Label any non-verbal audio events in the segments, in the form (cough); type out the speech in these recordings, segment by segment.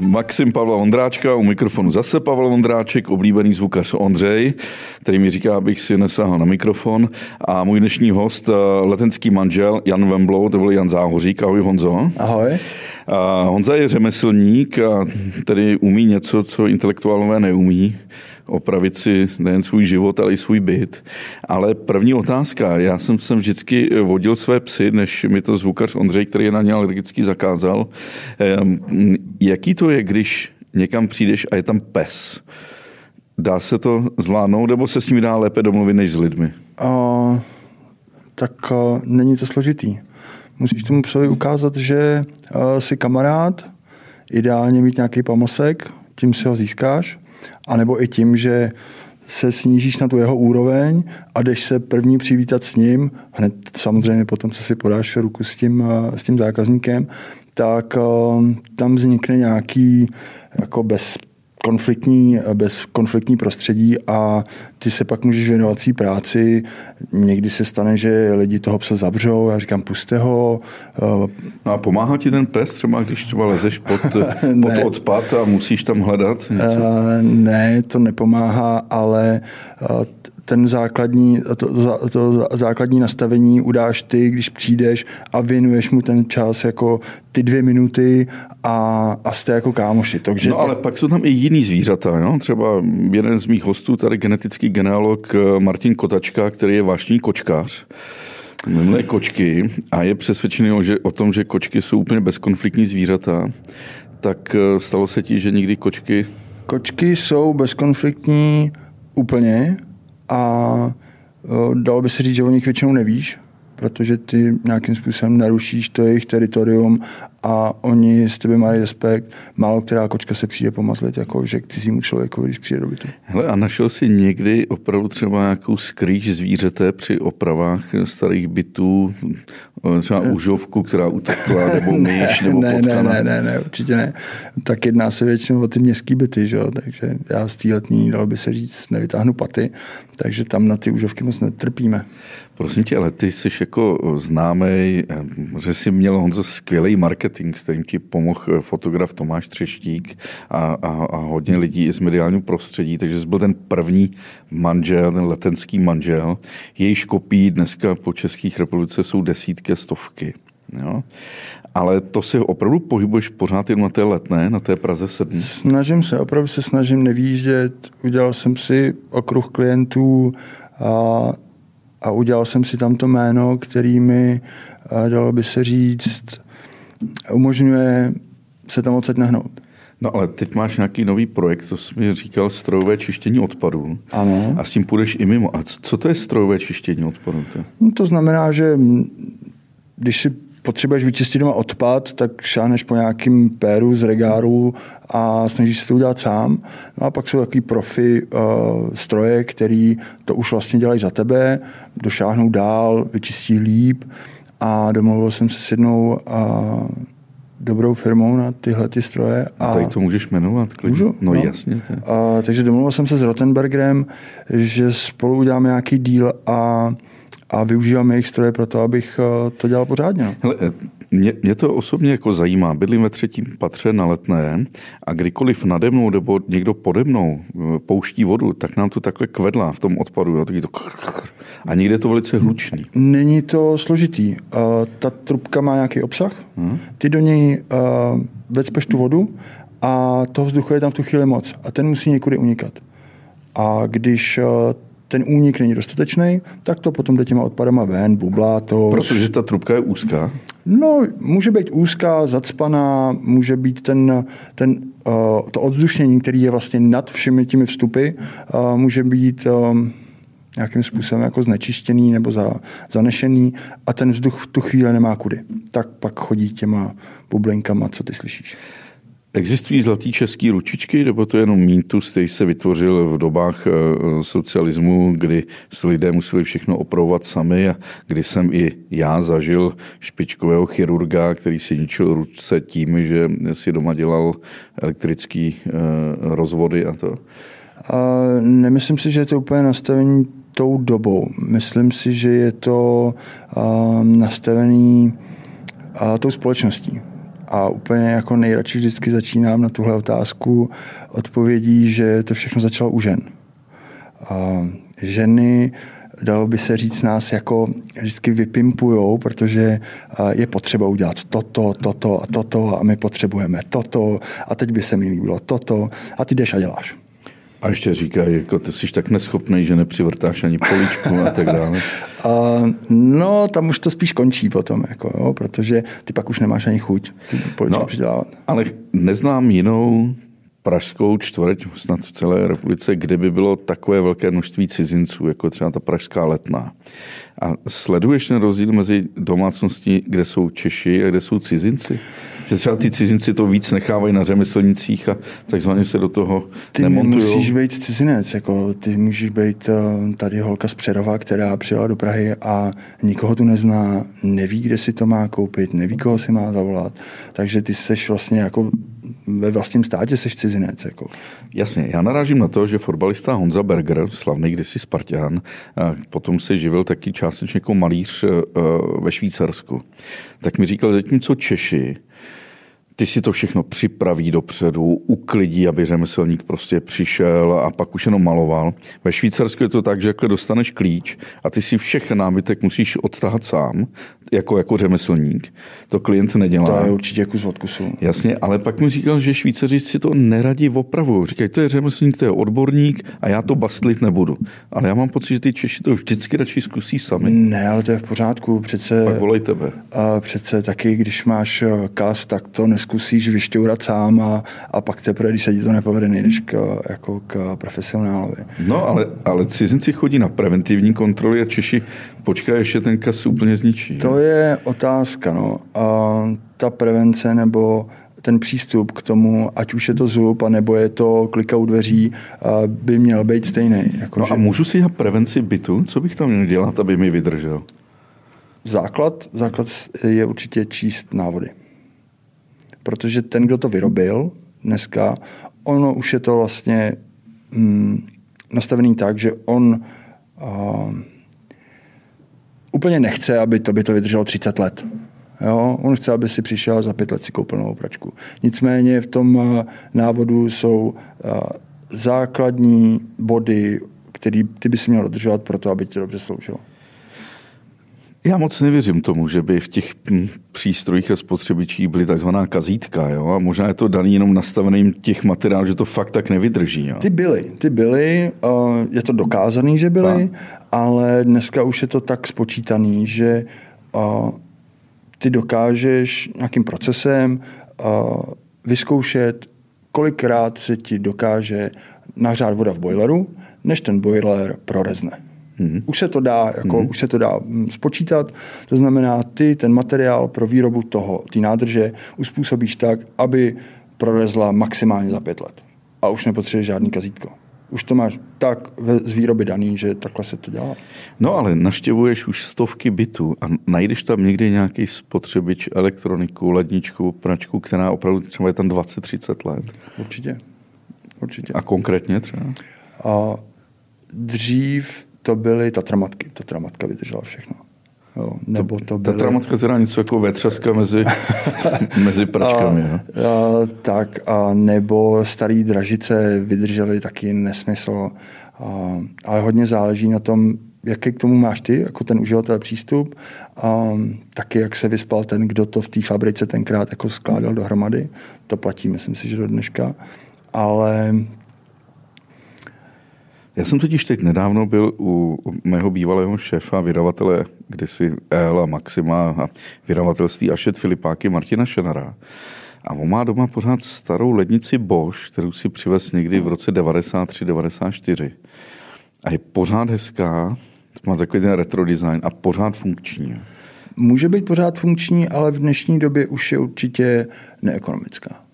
Maxim Pavla Ondráčka, u mikrofonu zase Pavel Ondráček, oblíbený zvukař Ondřej, který mi říká, abych si nesahal na mikrofon. A můj dnešní host, eh, letenský manžel Jan Vemblou, to byl Jan Záhořík. Ahoj Honzo. Ahoj. A Honza je řemeslník a tedy umí něco, co intelektuálové neumí opravit si nejen svůj život, ale i svůj byt. Ale první otázka. Já jsem sem vždycky vodil své psy, než mi to zvukař Ondřej, který je na ně alergický, zakázal. Jaký to je, když někam přijdeš a je tam pes? Dá se to zvládnout, nebo se s ním dá lépe domluvit než s lidmi? Uh, tak uh, není to složitý. Musíš tomu psovi ukázat, že uh, jsi kamarád, ideálně mít nějaký pomosek, tím si ho získáš a nebo i tím, že se snížíš na tu jeho úroveň a jdeš se první přivítat s ním, hned samozřejmě potom, co si podáš ruku s tím, s tím zákazníkem, tak tam vznikne nějaký jako bez konfliktní, bez konfliktní prostředí a ty se pak můžeš věnovat svý práci. Někdy se stane, že lidi toho psa zabřou, já říkám, puste ho. No a pomáhá ti ten pes třeba, když třeba lezeš pod, (laughs) pod odpad a musíš tam hledat něco? Ne, to nepomáhá, ale ten základní, to, to základní nastavení udáš ty, když přijdeš a věnuješ mu ten čas jako ty dvě minuty a, a jste jako kámoši. Takže no ale pak jsou tam i jiný zvířata. Jo? Třeba jeden z mých hostů, tady genetický genealog eh, Martin Kotačka, který je vášní kočkář, miluje kočky a je přesvědčený o, že, o tom, že kočky jsou úplně bezkonfliktní zvířata. Tak eh, stalo se ti, že nikdy kočky... Kočky jsou bezkonfliktní úplně, a dalo by se říct, že o nich většinou nevíš, protože ty nějakým způsobem narušíš to jejich teritorium a oni s tebe mají respekt. Málo která kočka se přijde pomazlit, jako že k cizímu člověku, když přijde do bytu. Hele, a našel jsi někdy opravdu třeba nějakou skrýč zvířete při opravách starých bytů, třeba užovku, která utekla, (laughs) nebo myš, nebo ne, potkana? Ne, ne, ne, určitě ne. Tak jedná se většinou o ty městské byty, že? takže já z té letní, dalo by se říct, nevytáhnu paty, takže tam na ty užovky moc netrpíme. Prosím tě, ale ty jsi jako známý, že jsi měl Honzo skvělý marketing, s kterým ti pomohl fotograf Tomáš Třeštík a, a, a hodně lidí z mediálního prostředí, takže jsi byl ten první manžel, ten letenský manžel. Jejíž kopí dneska po Českých republice jsou desítky, stovky. Jo? Ale to si opravdu pohybuješ pořád jen na té letné, na té Praze 7? Snažím se, opravdu se snažím nevýjíždět. Udělal jsem si okruh klientů a a udělal jsem si tam to jméno, který mi, dalo by se říct, umožňuje se tam odsaď nehnout. No ale teď máš nějaký nový projekt, to jsi mi říkal, strojové čištění odpadů. Ano. A s tím půjdeš i mimo. A co to je strojové čištění odpadů? To, no, to znamená, že když si potřebuješ vyčistit doma odpad, tak šáneš po nějakým péru z regáru a snažíš se to udělat sám. No a pak jsou takový profi uh, stroje, který to už vlastně dělají za tebe, došáhnou dál, vyčistí líp a domluvil jsem se s jednou uh, dobrou firmou na tyhle ty stroje. A, a tady to můžeš jmenovat? Klidně. Můžu? No, no jasně. A, takže domluvil jsem se s Rottenbergerem, že spolu uděláme nějaký díl a a využívám jejich stroje pro to, abych eh, to dělal pořádně. No. Hele, eh, mě, mě to osobně jako zajímá. Bydlím ve třetím patře na letné a kdykoliv nade mnou nebo někdo pode mnou eh, pouští vodu, tak nám to takhle kvedlá v tom odpadu. Jo, taky to a někde je to velice hlučný. Není to složitý. Uh, ta trubka má nějaký obsah, hmm. ty do něj uh, vecpeš tu vodu a toho vzduchu je tam v tu chvíli moc a ten musí někudy unikat. A když ten únik není dostatečný, tak to potom jde těma odpadama ven, bublá to. Protože ta trubka je úzká? No, může být úzká, zacpaná, může být ten, ten, uh, to odzdušnění, který je vlastně nad všemi těmi vstupy, uh, může být um, nějakým způsobem jako znečištěný nebo za, zanešený a ten vzduch v tu chvíli nemá kudy. Tak pak chodí těma bublinkama, co ty slyšíš. Existují zlatý český ručičky, nebo to je jenom mýtus, který se vytvořil v dobách eh, socialismu, kdy si lidé museli všechno opravovat sami a kdy jsem i já zažil špičkového chirurga, který si ničil ruce tím, že si doma dělal elektrický eh, rozvody a to? A nemyslím si, že je to úplně nastavení tou dobou. Myslím si, že je to nastavený tou společností A úplně jako nejradši vždycky začínám na tuhle otázku odpovědí, že to všechno začalo u žen. A ženy dalo by se říct, nás jako vždycky vypimpujou, protože je potřeba udělat toto, toto a toto a my potřebujeme toto a teď by se mi líbilo toto a ty jdeš a děláš. A ještě říkají, jako ty jsi tak neschopný, že nepřivrtáš ani poličku a tak dále. (laughs) A, no, tam už to spíš končí potom, jako, jo, protože ty pak už nemáš ani chuť poličku no, přidávat. Ale neznám jinou pražskou čtvrť, snad v celé republice, kde by bylo takové velké množství cizinců, jako třeba ta pražská letná. A sleduješ ten rozdíl mezi domácností, kde jsou Češi a kde jsou cizinci? Že třeba ty cizinci to víc nechávají na řemeslnicích a takzvaně se do toho Ty nemontují. musíš být cizinec, jako ty můžeš být eh, tady holka z Přerova, která přijela do Prahy a nikoho tu nezná, neví, kde si to má koupit, neví, koho si má zavolat. Takže ty seš vlastně jako ve vlastním státě seš cizinec. Jako. Jasně, já narážím na to, že fotbalista Honza Berger, slavný kdysi Spartan, potom se živil taky částečně jako malíř eh, ve Švýcarsku. Tak mi říkal, zatímco Češi ty si to všechno připraví dopředu, uklidí, aby řemeslník prostě přišel a pak už jenom maloval. Ve Švýcarsku je to tak, že jakhle dostaneš klíč a ty si všechny nábytek musíš odtahat sám, jako, jako řemeslník. To klient nedělá. To je určitě kus od kusu. Jasně, ale pak mi říkal, že Švýcaři si to neradí opravují. Říkají, to je řemeslník, to je odborník a já to bastlit nebudu. Ale já mám pocit, že ty Češi to vždycky radši zkusí sami. Ne, ale to je v pořádku. Přece, pak volej tebe. A přece taky, když máš eh, kas, tak to neskusíš vyšťourat sám a, a pak teprve, když se ti to nepovede, nejdeš k, jako k profesionálovi. No, ale, ale cizinci chodí na preventivní kontroly a Češi počkají, ještě ten kas úplně zničí. To je otázka. No. A ta prevence nebo ten přístup k tomu, ať už je to zub, nebo je to klika u dveří, by měl být stejný. Jako no že... a můžu si na prevenci bytu? Co bych tam měl dělat, aby mi vydržel? Základ, základ je určitě číst návody. Protože ten, kdo to vyrobil dneska, ono už je to vlastně mm, nastavený tak, že on uh, úplně nechce, aby to by to vydrželo 30 let. Jo? On chce, aby si přišel za pět let si koupil novou pračku. Nicméně v tom eh, návodu jsou eh, základní body, které ty by si měl dodržovat pro to, aby tě dobře sloužilo. Já moc nevěřím tomu, že by v těch hm, přístrojích a spotřebičích byly takzvaná kazítka. Jo? A možná je to daný jenom nastaveným těch materiálů, že to fakt tak nevydrží. Jo? Ty byly, ty byly, je to dokázaný, že byly, a. ale dneska už je to tak spočítaný, že ty dokážeš nějakým procesem vyzkoušet, kolikrát se ti dokáže nahřát voda v boileru, než ten boiler prorezne. Mm-hmm. Už se to dá, jako, mm-hmm. už se to dá mm, spočítat. To znamená, ty ten materiál pro výrobu toho, ty nádrže, uspůsobíš tak, aby prorezla maximálně za pět let. A už nepotřebuješ žádný kazítko. Už to máš tak z výroby daný, že takhle se to dělá. No ale naštěvuješ už stovky bytů a najdeš tam někdy nějaký spotřebič, elektroniku, ledničku, pračku, která opravdu třeba je tam 20-30 let. Určitě. Určitě. A konkrétně třeba? A dřív to byly Tatramatky. Tatramatka vydržela všechno. Jo, nebo to byly... Tatramatka teda něco jako vetřaska mezi, (laughs) mezi pračkami. A, a, tak a nebo starý dražice vydržely taky nesmysl. A, ale hodně záleží na tom, jaký k tomu máš ty, jako ten uživatel přístup, a taky jak se vyspal ten, kdo to v té fabrice tenkrát jako skládal dohromady. To platí, myslím si, že do dneška. Ale já jsem totiž teď nedávno byl u mého bývalého šéfa, vydavatele kdysi El a Maxima a vydavatelství Ašet Filipáky Martina Šenara. A on má doma pořád starou lednici Bosch, kterou si přivez někdy v roce 93-94. A je pořád hezká, má takový ten retro design a pořád funkční. Může být pořád funkční, ale v dnešní době už je určitě neekonomická.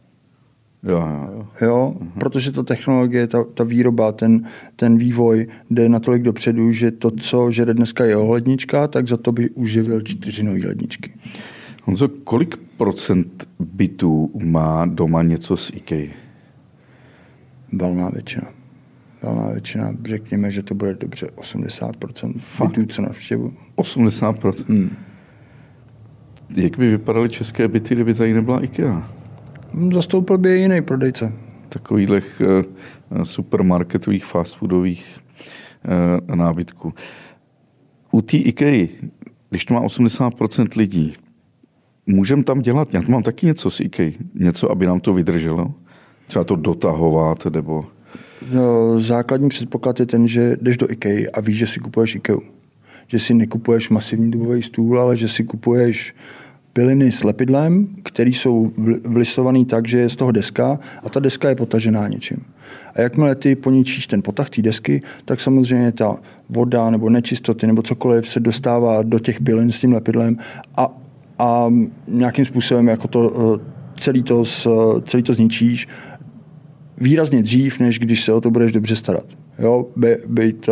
Jo, jo, jo. Protože ta technologie, ta, ta výroba, ten, ten vývoj jde natolik dopředu, že to, co žere dneska jeho lednička, tak za to by uživil čtyři nové ledničky. Honzo, kolik procent bytů má doma něco z IKEA? Valná většina. Valná většina, řekněme, že to bude dobře 80% Fakt? bytů, co navštěvu. 80%? Hmm. jak by vypadaly české byty, kdyby tady nebyla IKEA? Zastoupil by jiný prodejce. Takových uh, supermarketových, fast foodových uh, nábytků. U té IKEA, když to má 80% lidí, můžeme tam dělat, já mám taky něco s IKEA, něco, aby nám to vydrželo? Třeba to dotahovat, nebo... No, základní předpoklad je ten, že jdeš do IKEA a víš, že si kupuješ IKEA. Že si nekupuješ masivní dubový stůl, ale že si kupuješ piliny s lepidlem, které jsou vlisované tak, že je z toho deska a ta deska je potažená něčím. A jakmile ty poničíš ten potah té desky, tak samozřejmě ta voda nebo nečistoty nebo cokoliv se dostává do těch pilin s tím lepidlem a, a nějakým způsobem jako to, eh, celý, to, celý to zničíš výrazně dřív, než když se o to budeš dobře starat. Jo, by, být,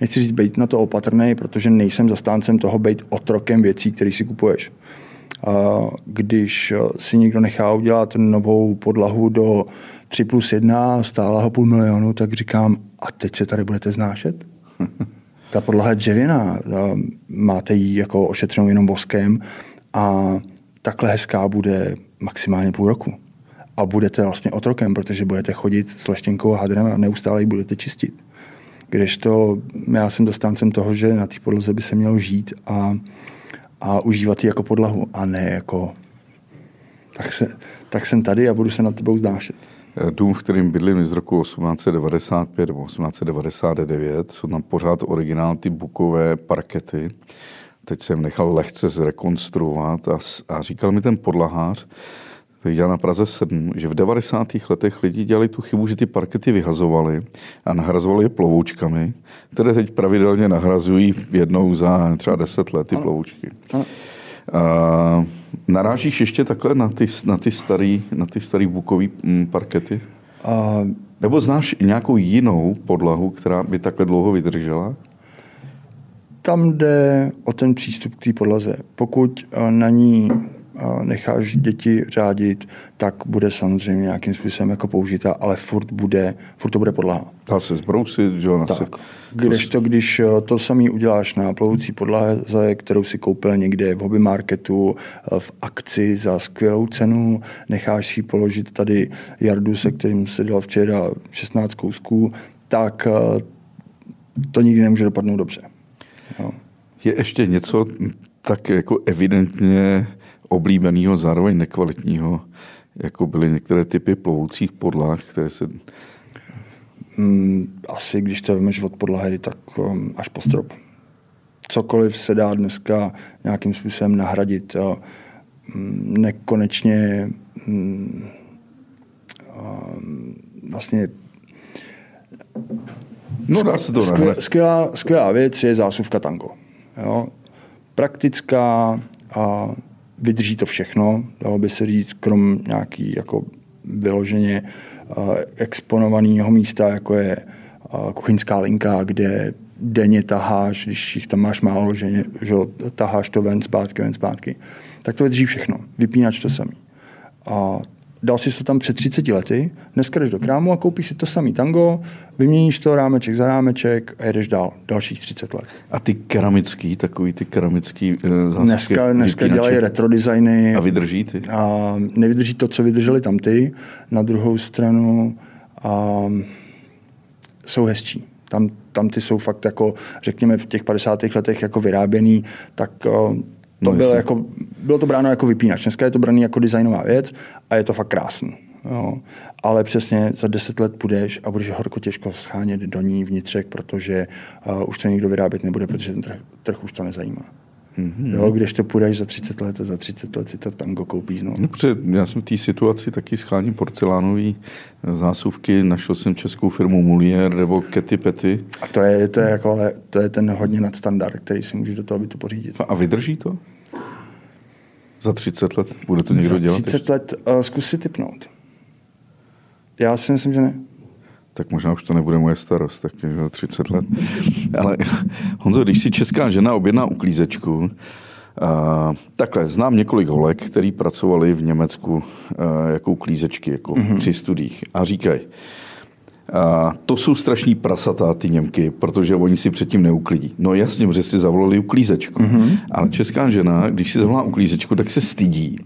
nechci říct být na to opatrný, protože nejsem zastáncem toho být otrokem věcí, které si kupuješ. Když si někdo nechá udělat novou podlahu do 3 plus 1 stála ho půl milionu, tak říkám, a teď se tady budete znášet? (laughs) Ta podlaha je dřevěná, máte ji jako ošetřenou jenom voskem a takhle hezká bude maximálně půl roku a budete vlastně otrokem, protože budete chodit s leštěnkou a hadrem a neustále ji budete čistit. to, já jsem dostáncem toho, že na té podloze by se mělo žít a, a užívat ji jako podlahu a ne jako tak, se, tak jsem tady a budu se nad tebou zdášet. Dům, v kterým bydlím z roku 1895 nebo 1899, jsou tam pořád originál ty bukové parkety. Teď jsem nechal lehce zrekonstruovat a, a říkal mi ten podlahář, který dělal na Praze 7, že v 90. letech lidi dělali tu chybu, že ty parkety vyhazovali a nahrazovali je plovoučkami, které teď pravidelně nahrazují jednou za třeba 10 let ty plovoučky. A narážíš ještě takhle na ty, na ty starý, na ty starý bukový mm, parkety? A... Nebo znáš nějakou jinou podlahu, která by takhle dlouho vydržela? Tam jde o ten přístup k té podlaze. Pokud eh, na ní necháš děti řádit, tak bude samozřejmě nějakým způsobem jako použita, ale furt, bude, furt to bude podlaha. Dá se zbrousit, že jo? Tak. Když to, když eh, to samý uděláš na plovoucí podlaze, kterou si koupil někde v hobby marketu, eh, v akci za skvělou cenu, necháš si položit tady jardu, se kterým se dělal včera 16 kousků, tak eh, to nikdy nemůže dopadnout dobře. Jo. Je ještě něco tak jako evidentně oblíbeného, zároveň nekvalitního, jako byly některé typy plovoucích podlah, které se... Mm, asi když to vemeš od podlahy, tak um, až po strop. Cokoliv se dá dneska nějakým způsobem nahradit. Uh, nekonečně um, vlastně No, dá se to skvělá, skvělá, skvělá věc je zásuvka tango. Jo? Praktická a vydrží to všechno, dalo by se říct, krom nějaký jako vyloženě uh, exponovaného místa, jako je uh, kuchyňská linka, kde denně taháš, když jich tam máš málo, že, že taháš to ven, zpátky, ven, zpátky, tak to vydrží všechno. Vypínač to samý. A dal si to tam před 30 lety, dneska jdeš do krámu a koupíš si to samý tango, vyměníš to rámeček za rámeček a jedeš dál, dalších 30 let. A ty keramický, takový ty keramický uh, Dneska, dneska dělají retro designy. A vydrží ty? A nevydrží to, co vydrželi tam ty. Na druhou stranu a, jsou hezčí. Tam, tam ty jsou fakt jako, řekněme, v těch 50. letech jako vyráběný, tak to no, bylo, jako, bylo to bráno jako vypínač. Dneska je to braný jako designová věc a je to fakt krásný. Jo. Ale přesně za deset let půjdeš a budeš horko těžko schánět do ní vnitřek, protože uh, už to nikdo vyrábět nebude, protože ten trh, trh už to nezajímá. Mm-hmm. Jo, když to půjdeš za 30 let a za 30 let si to tango koupíš znovu. No, protože já jsem v té situaci taky scháním porcelánové zásuvky, našel jsem českou firmu Mulier nebo Ketty Petty. A to je, to je, jako, to je ten hodně nadstandard, který si můžeš do toho bytu pořídit. A vydrží to? Za 30 let? Bude to někdo dělat? Za 30 ještě? let uh, zkus si typnout. Já si myslím, že ne. Tak možná už to nebude moje starost, tak za 30 let. Ale Honzo, když si česká žena objedná uklízečku, uh, takhle, znám několik holek, který pracovali v Německu uh, jako uklízečky, jako mm-hmm. při studiích a říkají, A to jsou strašní prasatá, ty Němky, protože oni si předtím neuklidí. No jasně, že si zavolali uklízečku. Mm-hmm. Ale česká žena, když si zavolá uklízečku, tak se stydí.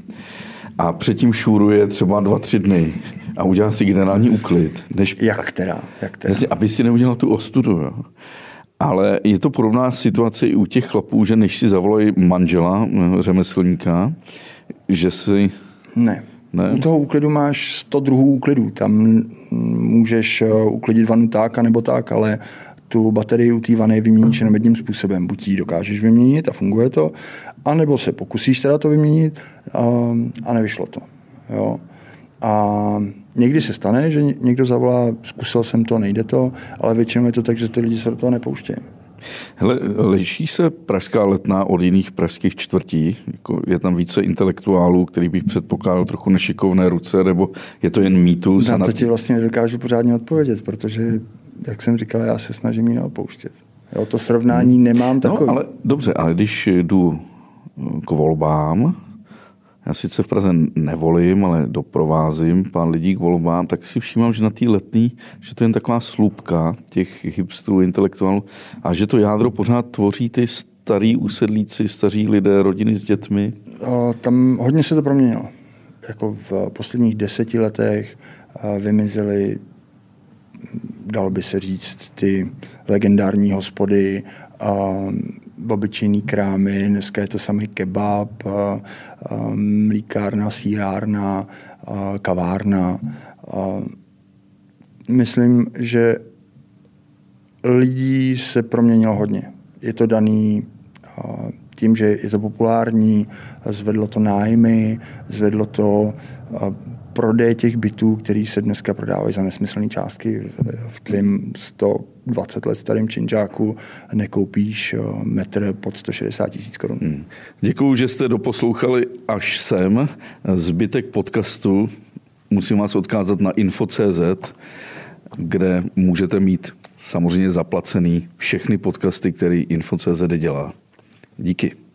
A předtím šůruje třeba dva, tři dny a udělá si generální úklid. Než... Jak teda? Jak teda? Jasně, aby si neudělal tu ostudu. Jo. Ale je to podobná situace i u těch chlapů, že než si zavolají manžela, eh, řemeslníka, že si... Ne. Ne? U toho úklidu máš 100 druhů úklidů. Tam můžeš eh, uklidit vanu tak, nebo tak, ale tu baterii u té vany vyměníš jenom jedním způsobem. Buď ji dokážeš vyměnit a funguje to, anebo se pokusíš teda to vyměnit a, a nevyšlo to. Jo. A někdy se stane, že někdo zavolá, zkusil jsem to, nejde to, ale většinou je to tak, že ty lidi se do toho nepouštějí. Hele, liší se pražská letná od jiných pražských čtvrtí? Jako je tam více intelektuálů, který bych předpokládal trochu nešikovné ruce, nebo je to jen mýtus? Na to ti vlastně nedokážu pořádně odpovědět, protože, jak jsem říkal, já se snažím ji neopouštět. Jo, to srovnání hmm. nemám takové. No, ale dobře, ale když jdu k volbám, já sice v Praze nevolím, ale doprovázím pár lidí k volbám, tak si všímám, že na té letní, že to je jen taková slupka těch hipstrů, intelektuálů a že to jádro pořád tvoří ty starý usedlíci, staří lidé, rodiny s dětmi. Tam hodně se to proměnilo. Jako v posledních deseti letech vymizely dal by se říct, ty legendární hospody, obyčejný krámy, dneska je to samý kebab, mlíkárna, sírárna, kavárna. Myslím, že lidí se proměnilo hodně. Je to daný tím, že je to populární, zvedlo to nájmy, zvedlo to prodej těch bytů, který se dneska prodávají za nesmyslné částky. V tvém 120 let starém činžáku nekoupíš eh, metr pod 160 tisíc korun. Hmm. Děkuju, že jste doposlouchali až sem. Zbytek podcastu musím vás odkázat na info.cz, kde můžete mít samozřejmě zaplacený všechny podcasty, který info.cz dělá. Díky.